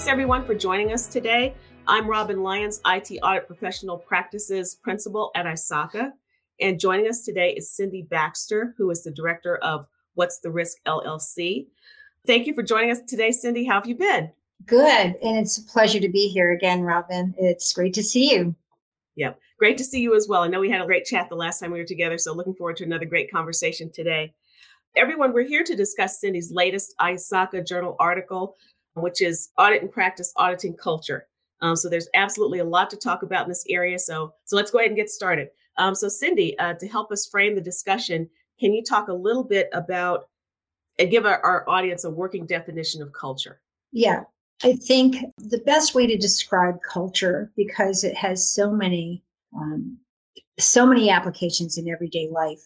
Thanks everyone for joining us today. I'm Robin Lyons, IT Audit Professional Practices Principal at ISACA. And joining us today is Cindy Baxter, who is the Director of What's the Risk LLC. Thank you for joining us today, Cindy. How have you been? Good. And it's a pleasure to be here again, Robin. It's great to see you. Yep. Great to see you as well. I know we had a great chat the last time we were together, so looking forward to another great conversation today. Everyone, we're here to discuss Cindy's latest ISACA journal article, which is Audit and Practice Auditing Culture. Um, so there's absolutely a lot to talk about in this area. So, so let's go ahead and get started. Um, so, Cindy, uh, to help us frame the discussion, can you talk a little bit about and give our, our audience a working definition of culture? Yeah, I think the best way to describe culture, because it has so many um, so many applications in everyday life,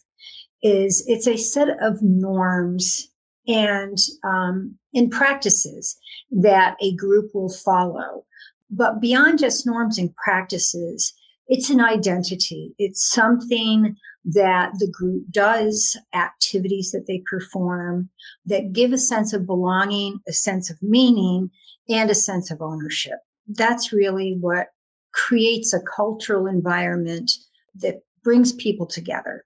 is it's a set of norms and um, practices that a group will follow. But beyond just norms and practices, it's an identity. It's something that the group does, activities that they perform that give a sense of belonging, a sense of meaning, and a sense of ownership. That's really what creates a cultural environment that brings people together.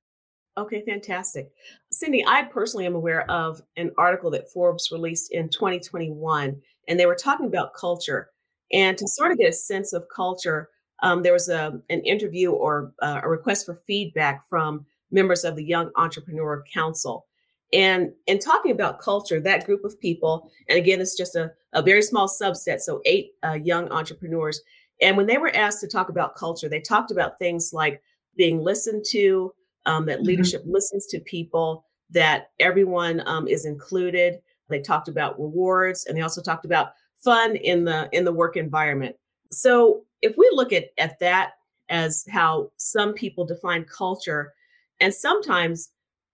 Okay, fantastic. Cindy, I personally am aware of an article that Forbes released in 2021, and they were talking about culture. And to sort of get a sense of culture, um, there was a, an interview or uh, a request for feedback from members of the Young Entrepreneur Council. And in talking about culture, that group of people, and again, it's just a, a very small subset, so eight uh, young entrepreneurs. And when they were asked to talk about culture, they talked about things like being listened to, um, that mm-hmm. leadership listens to people, that everyone um, is included. They talked about rewards, and they also talked about fun in the in the work environment. So if we look at at that as how some people define culture, and sometimes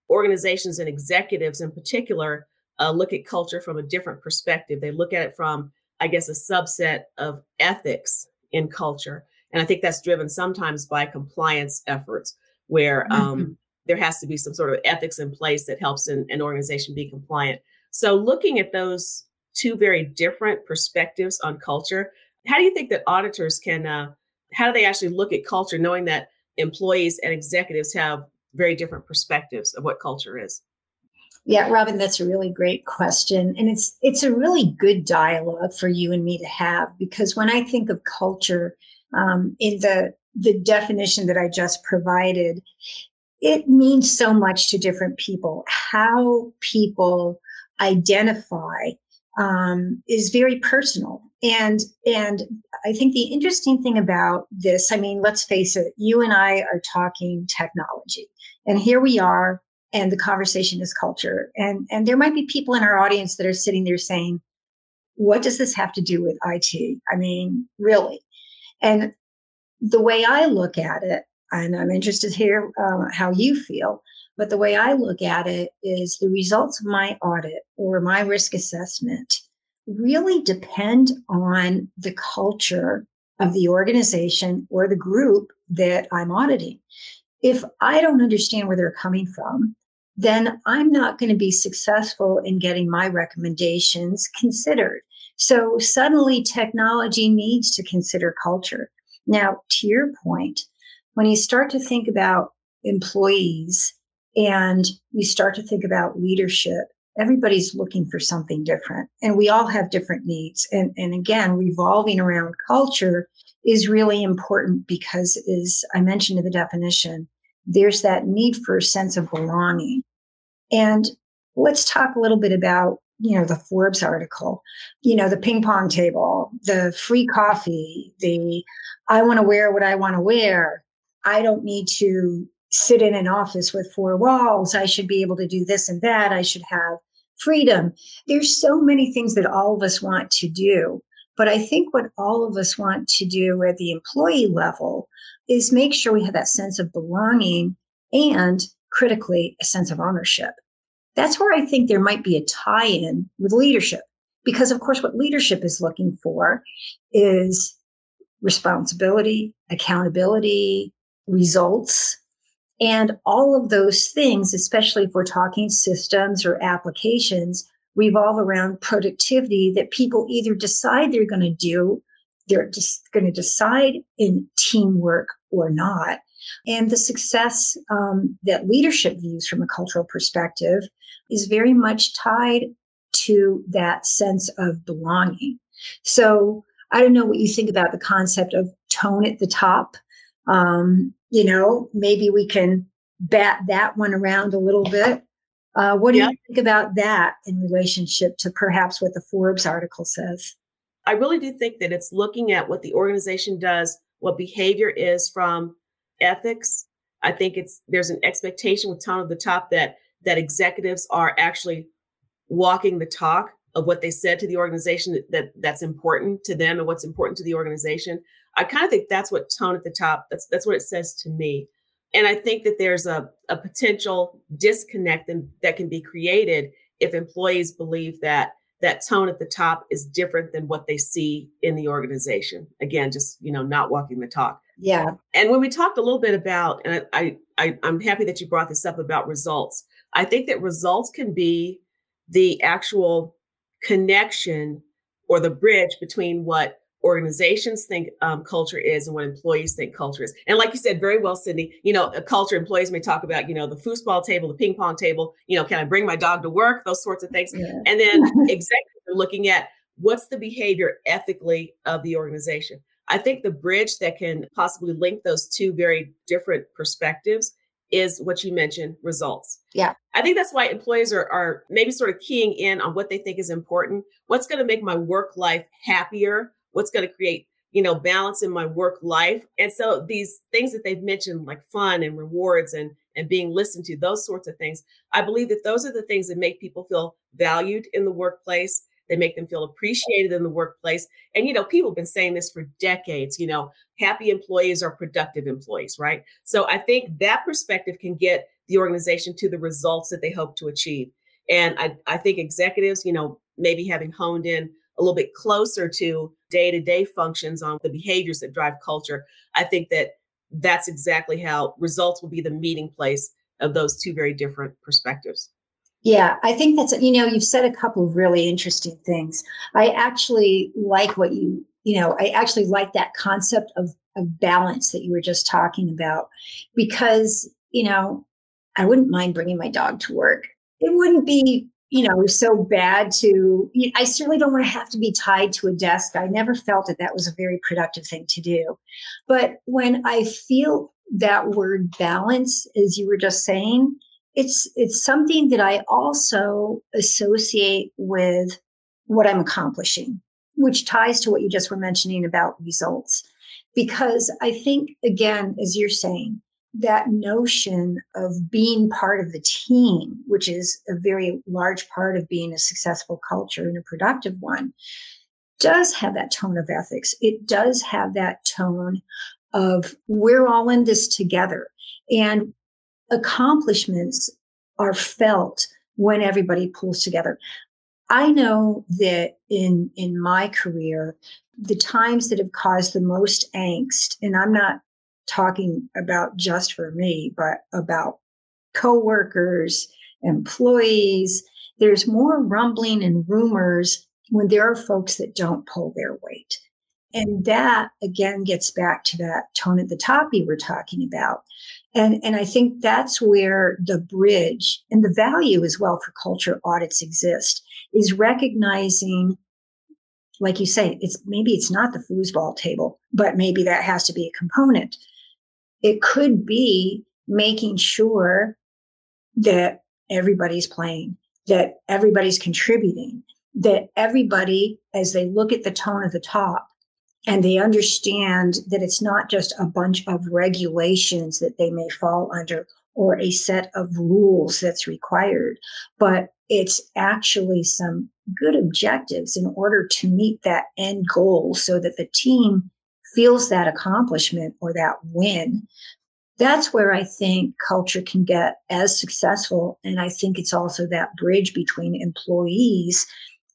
organizations and executives in particular uh, look at culture from a different perspective. They look at it from, I guess, a subset of ethics in culture. And I think that's driven sometimes by compliance efforts where um, mm-hmm. There has to be some sort of ethics in place that helps an, an organization be compliant. So, looking at those two very different perspectives on culture, how do you think that auditors can, uh, how do they actually look at culture, knowing that employees and executives have very different perspectives of what culture is? Yeah, Robin, that's a really great question. And it's it's a really good dialogue for you and me to have because when I think of culture um, in the the definition that I just provided, it means so much to different people. How people identify um, is very personal. And and I think the interesting thing about this, I mean, let's face it, you and I are talking technology. And here we are, and the conversation is culture. And and there might be people in our audience that are sitting there saying, what does this have to do with IT? I mean, really? And the way I look at it, and I'm interested to hear uh, how you feel, but the way I look at it is the results of my audit or my risk assessment really depend on the culture of the organization or the group that I'm auditing. If I don't understand where they're coming from, then I'm not going to be successful in getting my recommendations considered. So suddenly technology needs to consider culture. Now, to your point, when you start to think about employees and you start to think about leadership, everybody's looking for something different and we all have different needs. And, and again, revolving around culture is really important because as I mentioned in the definition, there's that need for a sense of belonging. And let's talk a little bit about you know the forbes article you know the ping pong table the free coffee the i want to wear what i want to wear i don't need to sit in an office with four walls. I should be able to do this and that. I should have freedom. There's so many things that all of us want to do but i think what all of us want to do at the employee level is make sure we have that sense of belonging and critically a sense of ownership. That's where I think there might be a tie in with leadership. Because, of course, what leadership is looking for is responsibility, accountability, results. And all of those things, especially if we're talking systems or applications, revolve around productivity that people either decide they're going to do, they're just going to decide in teamwork or not. And the success um, that leadership views from a cultural perspective is very much tied to that sense of belonging. So I don't know what you think about the concept of tone at the top. Um, you know, maybe we can bat that one around a little bit. Uh, what do yeah. you think about that in relationship to perhaps what the Forbes article says? I really do think that it's looking at what the organization does, what behavior is from ethics. I think it's there's an expectation with tone of the top that that executives are actually walking the talk of what they said to the organization that, that that's important to them and what's important to the organization. I kind of think that's what tone at the top, that's that's what it says to me. And I think that there's a, a potential disconnect in, that can be created if employees believe that that tone at the top is different than what they see in the organization. Again, just you know, not walking the talk. Yeah. And when we talked a little bit about, and I, I I'm happy that you brought this up about results. I think that results can be the actual connection or the bridge between what organizations think um, culture is and what employees think culture is. And like you said very well, Cindy, you know, a culture employees may talk about, you know, the foosball table, the ping pong table, you know, can I bring my dog to work? Those sorts of things. Yeah. And then executives are looking at what's the behavior ethically of the organization. I think the bridge that can possibly link those two very different perspectives is what you mentioned results. Yeah. I think that's why employees are, are maybe sort of keying in on what they think is important. What's going to make my work life happier? What's going to create, you know, balance in my work life? And so these things that they've mentioned, like fun and rewards and and being listened to, those sorts of things, I believe that those are the things that make people feel valued in the workplace they make them feel appreciated in the workplace. And, you know, people have been saying this for decades, you know, happy employees are productive employees, right? So I think that perspective can get the organization to the results that they hope to achieve. And I, I think executives, you know, maybe having honed in a little bit closer to day to day functions on the behaviors that drive culture, I think that that's exactly how results will be the meeting place of those two very different perspectives. Yeah, I think that's, you know, you've said a couple of really interesting things. I actually like what you, you know, I actually like that concept of, of balance that you were just talking about because, you know, I wouldn't mind bringing my dog to work. It wouldn't be, you know, so bad to, I certainly don't want to have to be tied to a desk. I never felt that that was a very productive thing to do. But when I feel that word balance, as you were just saying, it's it's something that I also associate with what I'm accomplishing, which ties to what you just were mentioning about results. Because I think, again, as you're saying, that notion of being part of the team, which is a very large part of being a successful culture and a productive one, does have that tone of ethics. It does have that tone of we're all in this together. And accomplishments are felt when everybody pulls together. I know that in in my career, the times that have caused the most angst, and I'm not talking about just for me, but about coworkers, employees, there's more rumbling and rumors when there are folks that don't pull their weight. And that again gets back to that tone at the top you were talking about. And, and I think that's where the bridge and the value as well for culture audits exist is recognizing, like you say, it's maybe it's not the foosball table, but maybe that has to be a component. It could be making sure that everybody's playing, that everybody's contributing, that everybody, as they look at the tone of the top, and they understand that it's not just a bunch of regulations that they may fall under or a set of rules that's required, but it's actually some good objectives in order to meet that end goal so that the team feels that accomplishment or that win. That's where I think culture can get as successful. And I think it's also that bridge between employees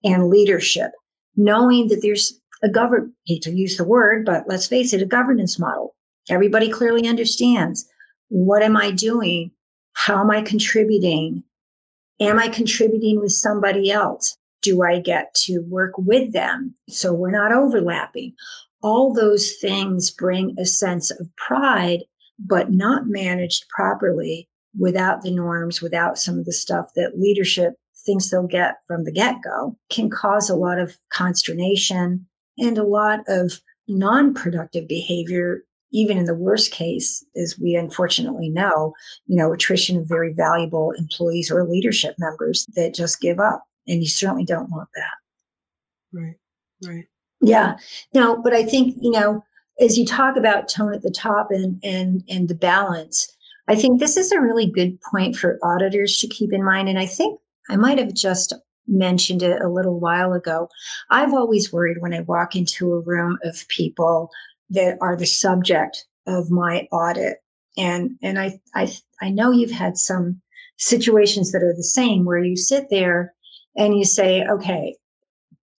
and leadership, knowing that there's a govern hate to use the word, but let's face it, a governance model. Everybody clearly understands what am I doing? How am I contributing? Am I contributing with somebody else? do I get to work with them so we're not overlapping? All those things bring a sense of pride, but not managed properly without the norms, without some of the stuff that leadership thinks they'll get from the get go, can cause a lot of consternation and a lot of non productive behavior even in the worst case, as we unfortunately know, you know, attrition of very valuable employees or leadership members that just give up. And you certainly don't want that. Right, right. Yeah. Now, but I think, you know, as you talk about tone at the top and and and the balance, I think this is a really good point for auditors to keep in mind. And I think I might have just mentioned it a little while ago. I've always worried when I walk into a room of people that are the subject of my audit. And and I I I know you've had some situations that are the same where you sit there and you say, okay,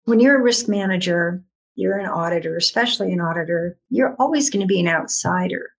when you're a risk manager, you're an auditor, especially an auditor, you're always going to be an outsider.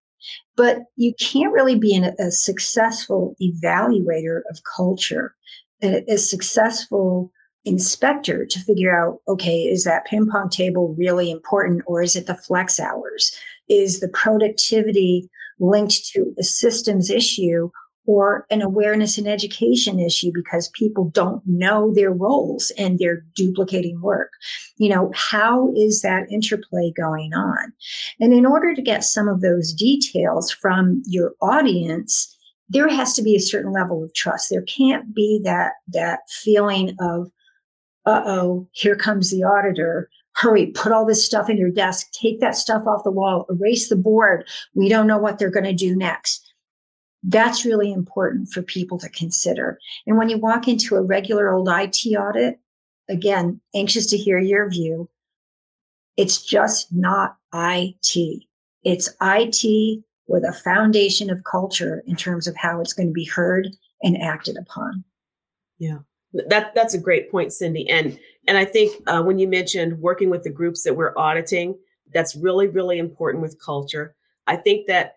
But you can't really be an, a successful evaluator of culture, a, a successful inspector to figure out okay, is that ping pong table really important or is it the flex hours? Is the productivity linked to a systems issue or an awareness and education issue because people don't know their roles and they're duplicating work. You know, how is that interplay going on? And in order to get some of those details from your audience, there has to be a certain level of trust. There can't be that that feeling of uh oh, here comes the auditor. Hurry, put all this stuff in your desk, take that stuff off the wall, erase the board. We don't know what they're going to do next. That's really important for people to consider. And when you walk into a regular old IT audit, again, anxious to hear your view, it's just not IT. It's IT with a foundation of culture in terms of how it's going to be heard and acted upon. Yeah. That that's a great point, Cindy. And and I think uh, when you mentioned working with the groups that we're auditing, that's really really important with culture. I think that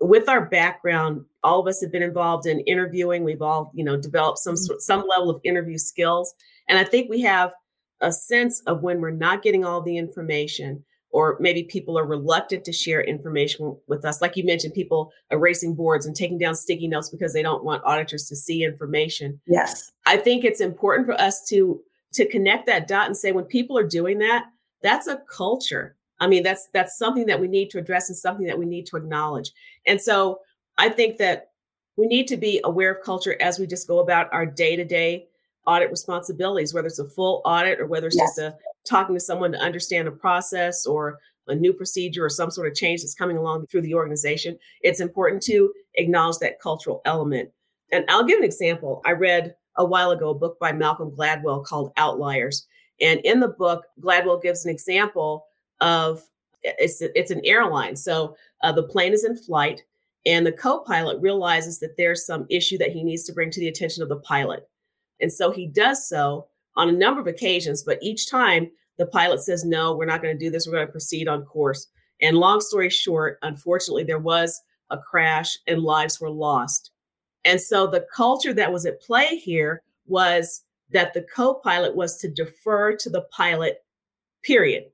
with our background, all of us have been involved in interviewing. We've all you know developed some mm-hmm. some level of interview skills, and I think we have a sense of when we're not getting all the information or maybe people are reluctant to share information with us. Like you mentioned, people erasing boards and taking down sticky notes because they don't want auditors to see information. Yes. I think it's important for us to to connect that dot and say when people are doing that, that's a culture. I mean, that's that's something that we need to address and something that we need to acknowledge. And so I think that we need to be aware of culture as we just go about our day-to-day audit responsibilities, whether it's a full audit or whether it's yes. just a talking to someone to understand a process or a new procedure or some sort of change that's coming along through the organization. It's important to acknowledge that cultural element. And I'll give an example. I read a while ago a book by Malcolm Gladwell called Outliers. And in the book, Gladwell gives an example of it's it's an airline. So uh, the plane is in flight, and the co-pilot realizes that there's some issue that he needs to bring to the attention of the pilot. And so he does so on a number of occasions, but each time the pilot says, no, we're not going to do this. We're going to proceed on course. And long story short, unfortunately, there was a crash and lives were lost. And so the culture that was at play here was that the co pilot was to defer to the pilot, period,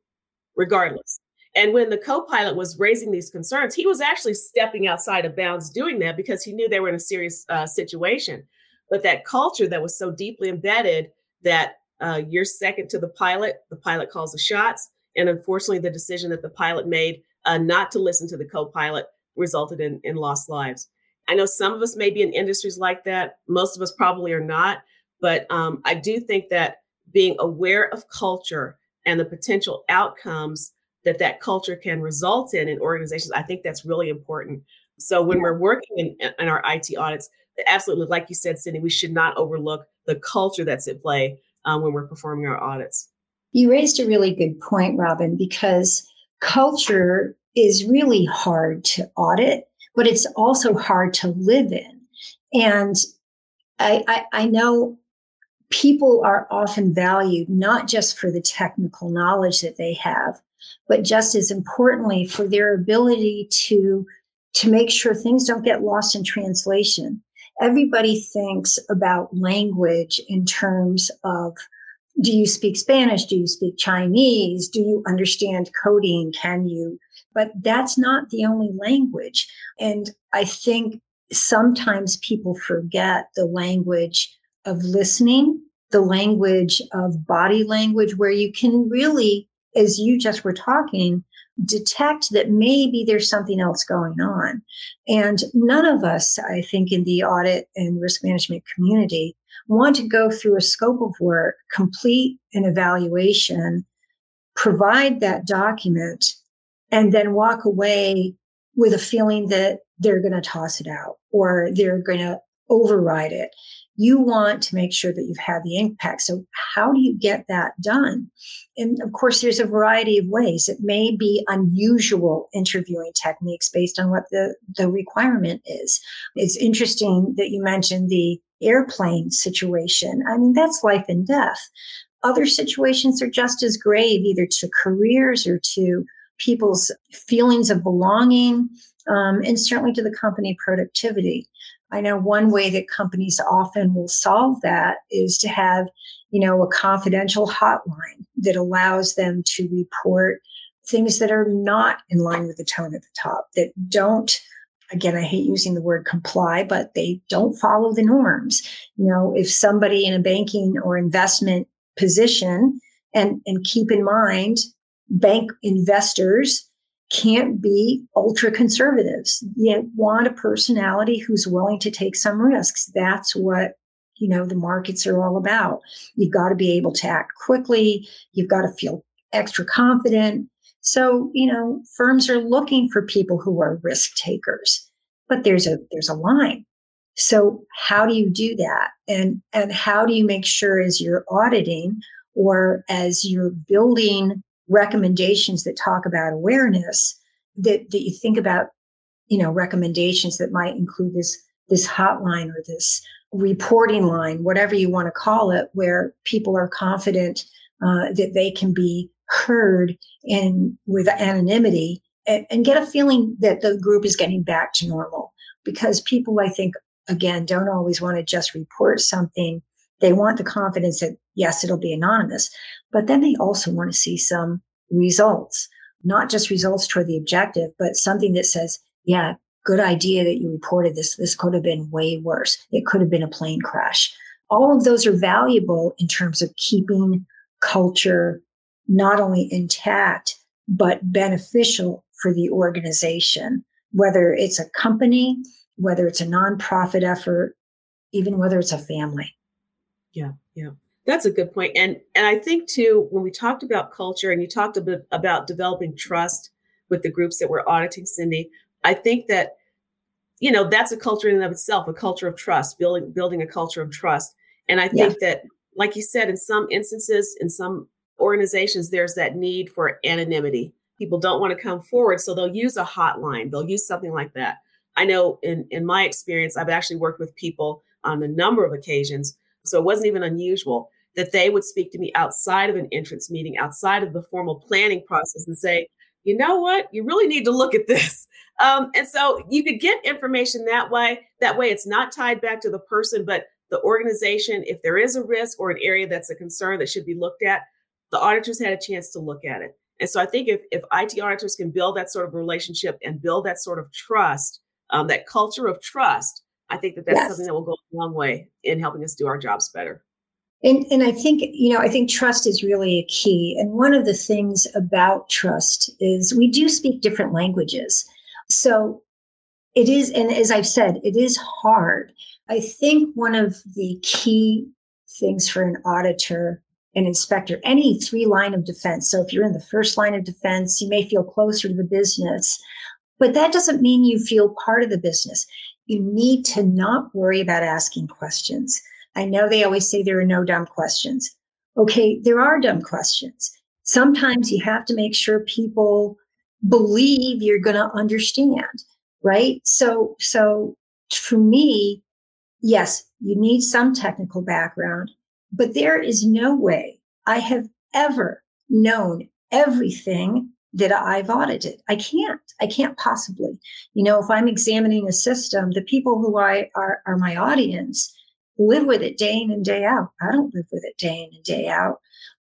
regardless. And when the co pilot was raising these concerns, he was actually stepping outside of bounds doing that because he knew they were in a serious uh, situation. But that culture that was so deeply embedded that uh, you're second to the pilot, the pilot calls the shots. And unfortunately, the decision that the pilot made uh, not to listen to the co pilot resulted in, in lost lives. I know some of us may be in industries like that. Most of us probably are not. But um, I do think that being aware of culture and the potential outcomes that that culture can result in in organizations, I think that's really important. So when we're working in, in our IT audits, absolutely, like you said, Cindy, we should not overlook the culture that's at play um, when we're performing our audits. You raised a really good point, Robin, because culture is really hard to audit, but it's also hard to live in. And I, I, I know people are often valued not just for the technical knowledge that they have, but just as importantly for their ability to to make sure things don't get lost in translation everybody thinks about language in terms of do you speak Spanish? Do you speak Chinese? Do you understand coding? Can you? But that's not the only language. And I think sometimes people forget the language of listening, the language of body language, where you can really, as you just were talking, detect that maybe there's something else going on. And none of us, I think, in the audit and risk management community want to go through a scope of work, complete an evaluation, provide that document, and then walk away with a feeling that they're going to toss it out or they're going to override it you want to make sure that you've had the impact. So, how do you get that done? And of course, there's a variety of ways. It may be unusual interviewing techniques based on what the, the requirement is. It's interesting that you mentioned the airplane situation. I mean, that's life and death. Other situations are just as grave, either to careers or to people's feelings of belonging, um, and certainly to the company productivity. I know one way that companies often will solve that is to have, you know, a confidential hotline that allows them to report things that are not in line with the tone at the top, that don't again, I hate using the word comply, but they don't follow the norms. You know, if somebody in a banking or investment position, and, and keep in mind, bank investors can't be ultra conservatives. You want a personality who's willing to take some risks. That's what you know the markets are all about. You've got to be able to act quickly. You've got to feel extra confident. So, you know, firms are looking for people who are risk takers. But there's a there's a line. So, how do you do that? And and how do you make sure as you're auditing or as you're building recommendations that talk about awareness that, that you think about you know recommendations that might include this this hotline or this reporting line whatever you want to call it where people are confident uh, that they can be heard and with anonymity and, and get a feeling that the group is getting back to normal. Because people i think again don't always want to just report something. They want the confidence that yes it'll be anonymous but then they also want to see some results, not just results toward the objective, but something that says, yeah, good idea that you reported this. This could have been way worse. It could have been a plane crash. All of those are valuable in terms of keeping culture not only intact, but beneficial for the organization, whether it's a company, whether it's a nonprofit effort, even whether it's a family. Yeah, yeah. That's a good point. And and I think too, when we talked about culture and you talked a bit about developing trust with the groups that we're auditing, Cindy, I think that, you know, that's a culture in and of itself, a culture of trust, building building a culture of trust. And I think yeah. that, like you said, in some instances, in some organizations, there's that need for anonymity. People don't want to come forward, so they'll use a hotline. They'll use something like that. I know in in my experience, I've actually worked with people on a number of occasions, so it wasn't even unusual that they would speak to me outside of an entrance meeting, outside of the formal planning process, and say, you know what, you really need to look at this. Um, and so you could get information that way. That way, it's not tied back to the person, but the organization. If there is a risk or an area that's a concern that should be looked at, the auditors had a chance to look at it. And so I think if, if IT auditors can build that sort of relationship and build that sort of trust, um, that culture of trust, I think that that's yes. something that will go a long way in helping us do our jobs better. And, and I think, you know, I think trust is really a key. And one of the things about trust is we do speak different languages. So it is, and as I've said, it is hard. I think one of the key things for an auditor, an inspector, any three line of defense. So if you're in the first line of defense, you may feel closer to the business, but that doesn't mean you feel part of the business. You need to not worry about asking questions I know they always say there are no dumb questions. Okay, there are dumb questions. Sometimes you have to make sure people believe you're going to understand, right? So, so for me, yes, you need some technical background, but there is no way I have ever known everything that I've audited. I can't. I can't possibly. You know, if I'm examining a system, the people who I are, are my audience live with it day in and day out. I don't live with it day in and day out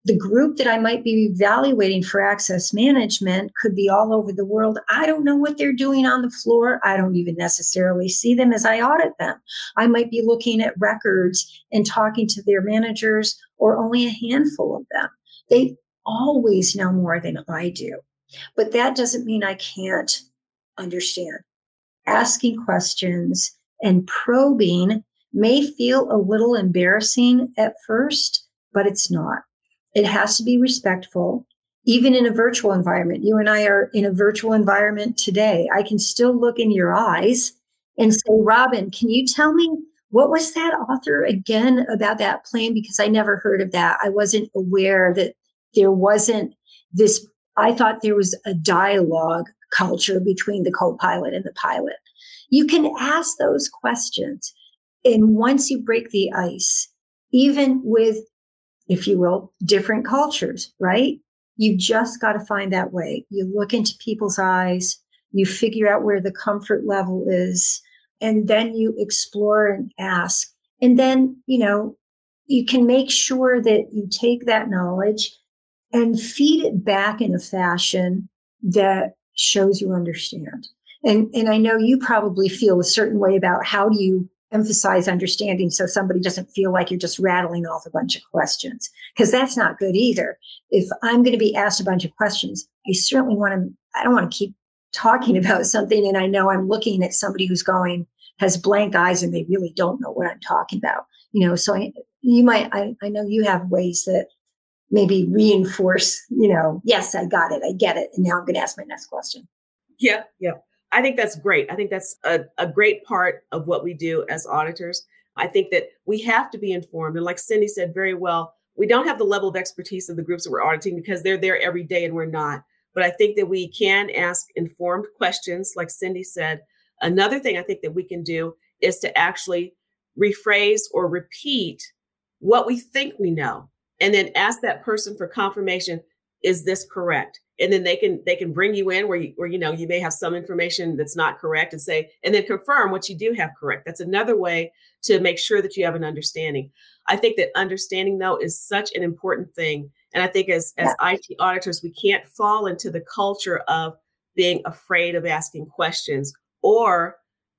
the group that I might be evaluating for access management could be all over the world. I don't know what they're doing on the floor. I don't even necessarily see them as I audit them. I might be looking at records and talking to their managers or only a handful of them. They always know more than I do. But that doesn't mean I can't understand. Asking questions and probing may feel a little embarrassing at first, but it's not it has to be respectful, even in a virtual environment. You and I are in a virtual environment today. I can still look in your eyes and say, Robin, can you tell me what was that author again about that plane? Because I never heard of that. I wasn't aware that there wasn't this, I thought there was a dialogue culture between the co pilot and the pilot. You can ask those questions. And once you break the ice, even with if you will, different cultures, right? You just got to find that way. You look into people's eyes, you figure out where the comfort level is, and then you explore and ask. And then, you know, you can make sure that you take that knowledge and feed it back in a fashion that shows you understand. And, and I know you probably feel a certain way about how do you emphasize understanding so somebody doesn't feel like you're just rattling off a bunch of questions. Because that's not good either. If i'm going to be asked a bunch of questions i certainly want to i don't want to keep talking about something and i know i'm looking at somebody who's going has blank eyes and they really don't know what i'm talking about you know? So I, you might I, I know you have ways that maybe reinforce you know yes i got it. I get it. And now i'm going to ask my next question. Yep yep I think that's great. I think that's a, a great part of what we do as auditors. I think that we have to be informed. And like Cindy said very well, we don't have the level of expertise of the groups that we're auditing because they're there every day and we're not. But I think that we can ask informed questions, like Cindy said. Another thing I think that we can do is to actually rephrase or repeat what we think we know and then ask that person for confirmation is this correct and then they can they can bring you in where you where you know you may have some information that's not correct and say and then confirm what you do have correct. That's another way to make sure that you have an understanding. I think that understanding though is such an important thing. And i think as as it auditors we can't fall into the culture of being afraid of asking questions or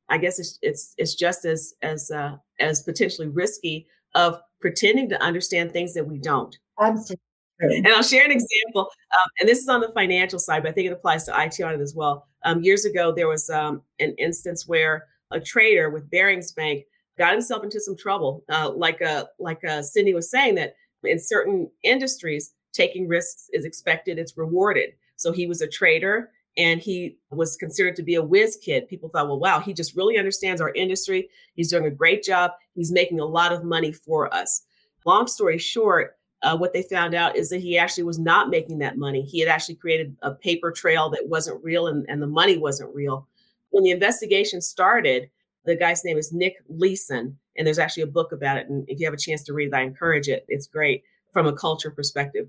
i guess it's it's, it's just as as uh, as potentially risky of pretending to understand things that we don't. Absolutely. And I'll share an example. Um, and this is on the financial side, but I think it applies to IT audit as well. Um, years ago, there was um, an instance where a trader with Barings Bank got himself into some trouble. Uh, like uh, like uh, Cindy was saying, that in certain industries, taking risks is expected, it's rewarded. So he was a trader and he was considered to be a whiz kid. People thought, well, wow, he just really understands our industry. He's doing a great job. He's making a lot of money for us. Long story short, uh, what they found out is that he actually was not making that money. He had actually created a paper trail that wasn't real and, and the money wasn't real. When the investigation started, the guy's name is Nick Leeson, and there's actually a book about it. And if you have a chance to read it, I encourage it. It's great from a culture perspective.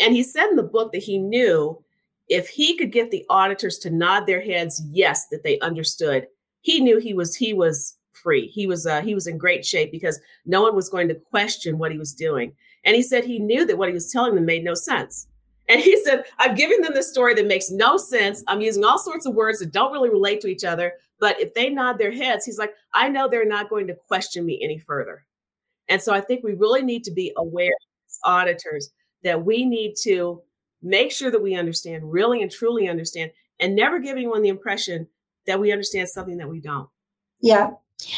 And he said in the book that he knew if he could get the auditors to nod their heads yes that they understood, he knew he was he was free. He was uh, he was in great shape because no one was going to question what he was doing. And he said he knew that what he was telling them made no sense. And he said, I'm giving them this story that makes no sense. I'm using all sorts of words that don't really relate to each other. But if they nod their heads, he's like, I know they're not going to question me any further. And so I think we really need to be aware as auditors that we need to make sure that we understand, really and truly understand, and never give anyone the impression that we understand something that we don't. Yeah.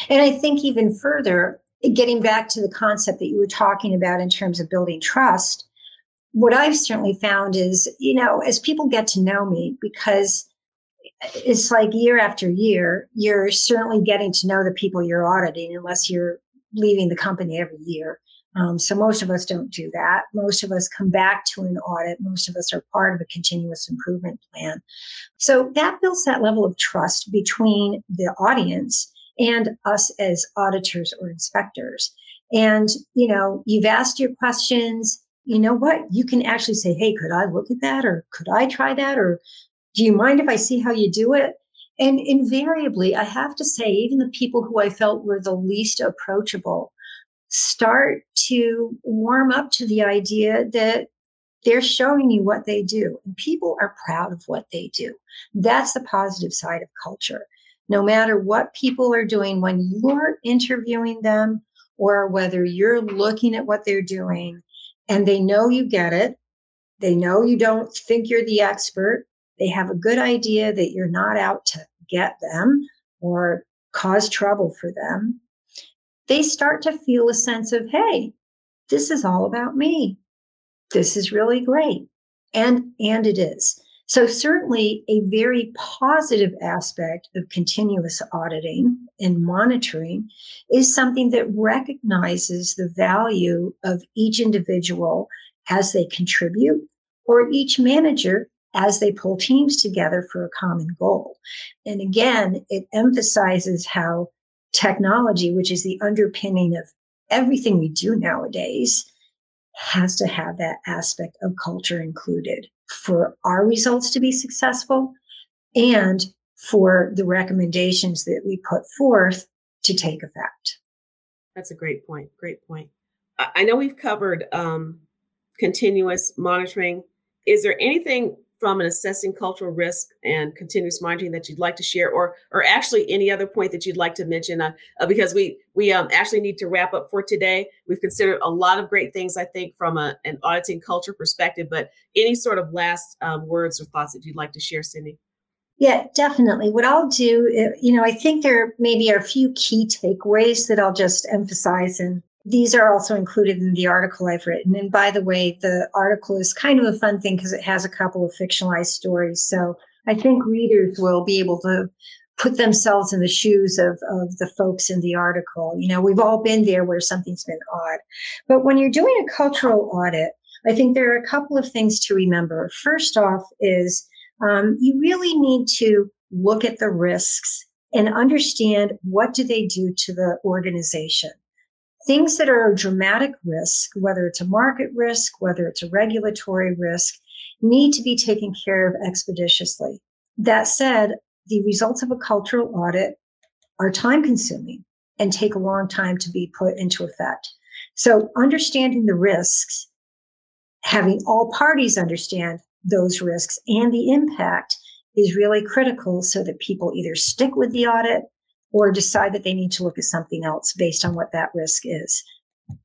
And I think even further, getting back to the concept that you were talking about in terms of building trust, what I've certainly found is, you know, as people get to know me, because it's like year after year, you're certainly getting to know the people you're auditing, unless you're leaving the company every year. Um, so most of us don't do that. Most of us come back to an audit. Most of us are part of a continuous improvement plan. So that builds that level of trust between the audience and us as auditors or inspectors. And, you know, you've asked your questions. You know what? You can actually say, hey, could I look at that? Or could I try that? Or do you mind if I see how you do it? And invariably, I have to say, even the people who I felt were the least approachable start to warm up to the idea that they're showing you what they do and people are proud of what they do that's the positive side of culture no matter what people are doing when you're interviewing them or whether you're looking at what they're doing and they know you get it they know you don't think you're the expert they have a good idea that you're not out to get them or cause trouble for them they start to feel a sense of hey this is all about me. This is really great. And and it is so certainly a very positive aspect of continuous auditing and monitoring is something that recognizes the value of each individual as they contribute or each manager as they pull teams together for a common goal. And again, it emphasizes how technology, which is the underpinning of everything we do nowadays, has to have that aspect of culture included for our results to be successful and for the recommendations that we put forth to take effect. That's a great point. Great point. I know we've covered um, continuous monitoring. Is there anything from an assessing cultural risk and continuous monitoring that you'd like to share, or or actually any other point that you'd like to mention? Uh, uh, because we we um, actually need to wrap up for today. We've considered a lot of great things, I think, from a, an auditing culture perspective. But any sort of last um, words or thoughts that you'd like to share, Cindy? Yeah, definitely. What I'll do, uh, you know, I think there maybe are a few key takeaways that I'll just emphasize and these are also included in the article I've written. And by the way, the article is kind of a fun thing because it has a couple of fictionalized stories. So I think readers will be able to put themselves in the shoes of, of the folks in the article. You know, we've all been there where something's been odd. But when you're doing a cultural audit, I think there are a couple of things to remember. First off, is um, you really need to look at the risks and understand what do they do to the organization things that are a dramatic risk, whether it's a market risk, whether it's a regulatory risk, need to be taken care of expeditiously. That said, the results of a cultural audit are time consuming and take a long time to be put into effect. So, understanding the risks, having all parties understand those risks and the impact is really critical so that people either stick with the audit or decide that they need to look at something else based on what that risk is.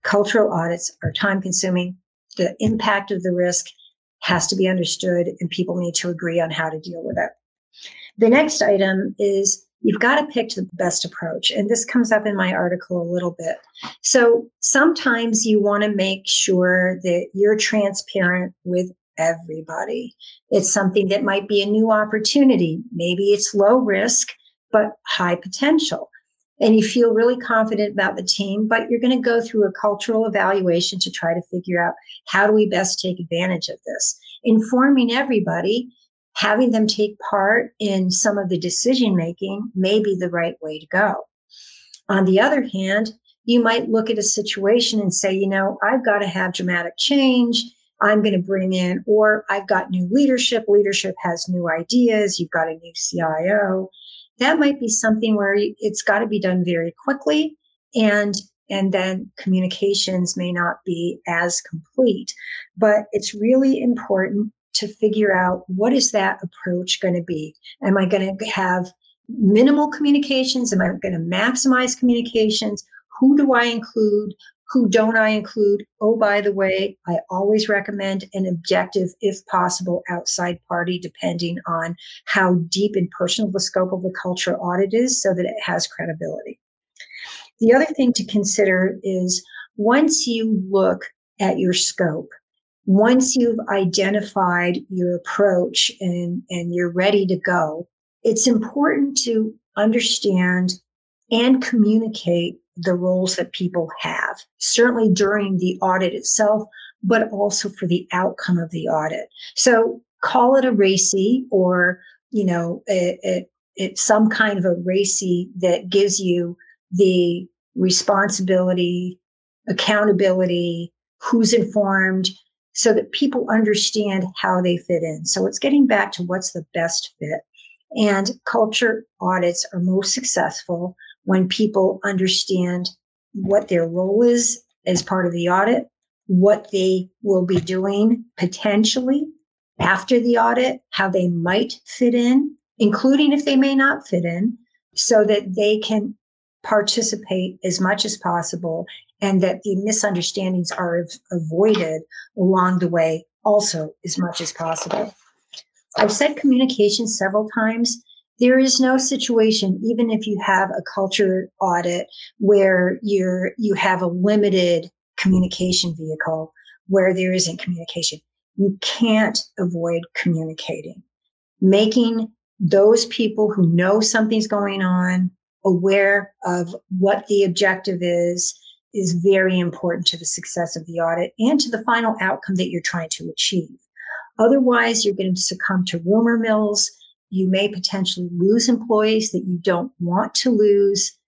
Cultural audits are time consuming. The impact of the risk has to be understood, and people need to agree on how to deal with it. The next item is you've got to pick the best approach. And this comes up in my article a little bit. So sometimes you want to make sure that you're transparent with everybody. It's something that might be a new opportunity. Maybe it's low risk but high potential. And you feel really confident about the team, but you're going to go through a cultural evaluation to try to figure out how do we best take advantage of this. Informing everybody, having them take part in some of the decision making may be the right way to go. On the other hand, you might look at a situation and say, you know, I've got to have dramatic change. I'm going to bring in, or I've got new leadership. Leadership has new ideas. You've got a new CIO that might be something where it's got to be done very quickly and and then communications may not be as complete. But it's really important to figure out what is that approach going to be? Am i going to have minimal communications? Am i going to maximize communications? Who do i include who don't I include? Oh, by the way, I always recommend an objective, if possible, outside party, depending on how deep and personal the scope of the culture audit is, so that it has credibility. The other thing to consider is once you look at your scope, once you've identified your approach and, and you're ready to go, it's important to understand and communicate the roles that people have, certainly during the audit itself, but also for the outcome of the audit. So call it a RACI or, you know, some kind of a RACI that gives you the responsibility, accountability, who's informed, so that people understand how they fit in. So it's getting back to what's the best fit. And culture audits are most successful when people understand what their role is as part of the audit, what they will be doing potentially after the audit, how they might fit in, including if they may not fit in, so that they can participate as much as possible and that the misunderstandings are avoided along the way also as much as possible. I've said communication several times. There is no situation, even if you have a culture audit where you're you have a limited communication vehicle where there isn't communication. You can't avoid communicating. Making those people who know something's going on aware of what the objective is is very important to the success of the audit and to the final outcome that you're trying to achieve. Otherwise, you're going to succumb to rumor mills. You may potentially lose employees that you don't want to lose.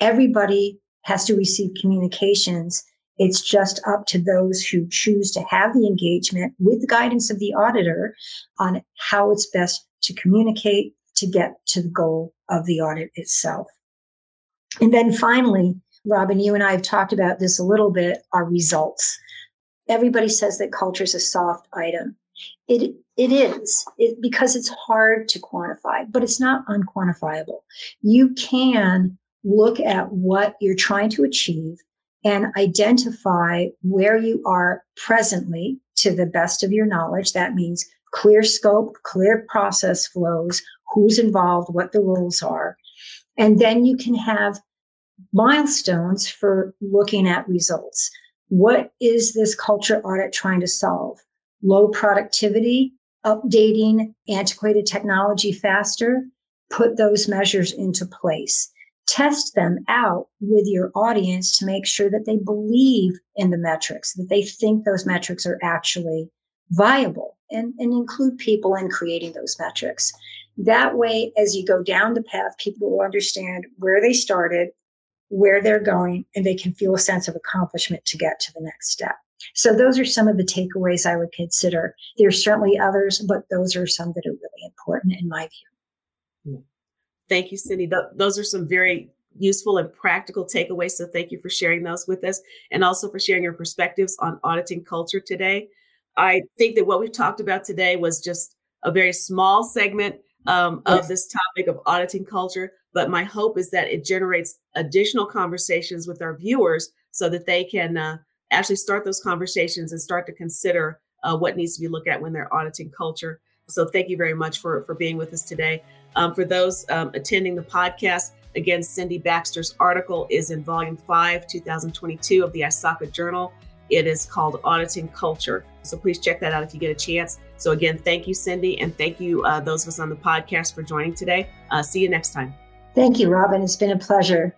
Everybody has to receive communications. It's just up to those who choose to have the engagement with the guidance of the auditor on how it's best to communicate to get to the goal of the audit itself. And then finally, Robin, you and I have talked about this a little bit, our results. Everybody says that culture is a soft item. It it is it, because it's hard to quantify, but it's not unquantifiable. You can look at what you're trying to achieve and identify where you are presently to the best of your knowledge. That means clear scope, clear process flows, who's involved, what the rules are. And then you can have milestones for looking at results. What is this culture audit trying to solve? Low productivity, updating antiquated technology faster, put those measures into place. Test them out with your audience to make sure that they believe in the metrics, that they think those metrics are actually viable, and, and include people in creating those metrics. That way, as you go down the path, people will understand where they started, where they're going, and they can feel a sense of accomplishment to get to the next step. So those are some of the takeaways I would consider. There's certainly others, but those are some that are really important in my view. Thank you, Cindy. Th- those are some very useful and practical takeaways. So thank you for sharing those with us and also for sharing your perspectives on auditing culture today. I think that what we've talked about today was just a very small segment um, of this topic of auditing culture. But my hope is that it generates additional conversations with our viewers so that they can uh, actually start those conversations and start to consider uh, what needs to be looked at when they're auditing culture. So thank you very much for, for being with us today. Um, for those um, attending the podcast, again, Cindy Baxter's article is in volume five, 2022 of the ISACA Journal. It is called Auditing Culture. So please check that out if you get a chance. So, again, thank you, Cindy, and thank you, uh, those of us on the podcast, for joining today. Uh, see you next time. Thank you, Robin. It's been a pleasure.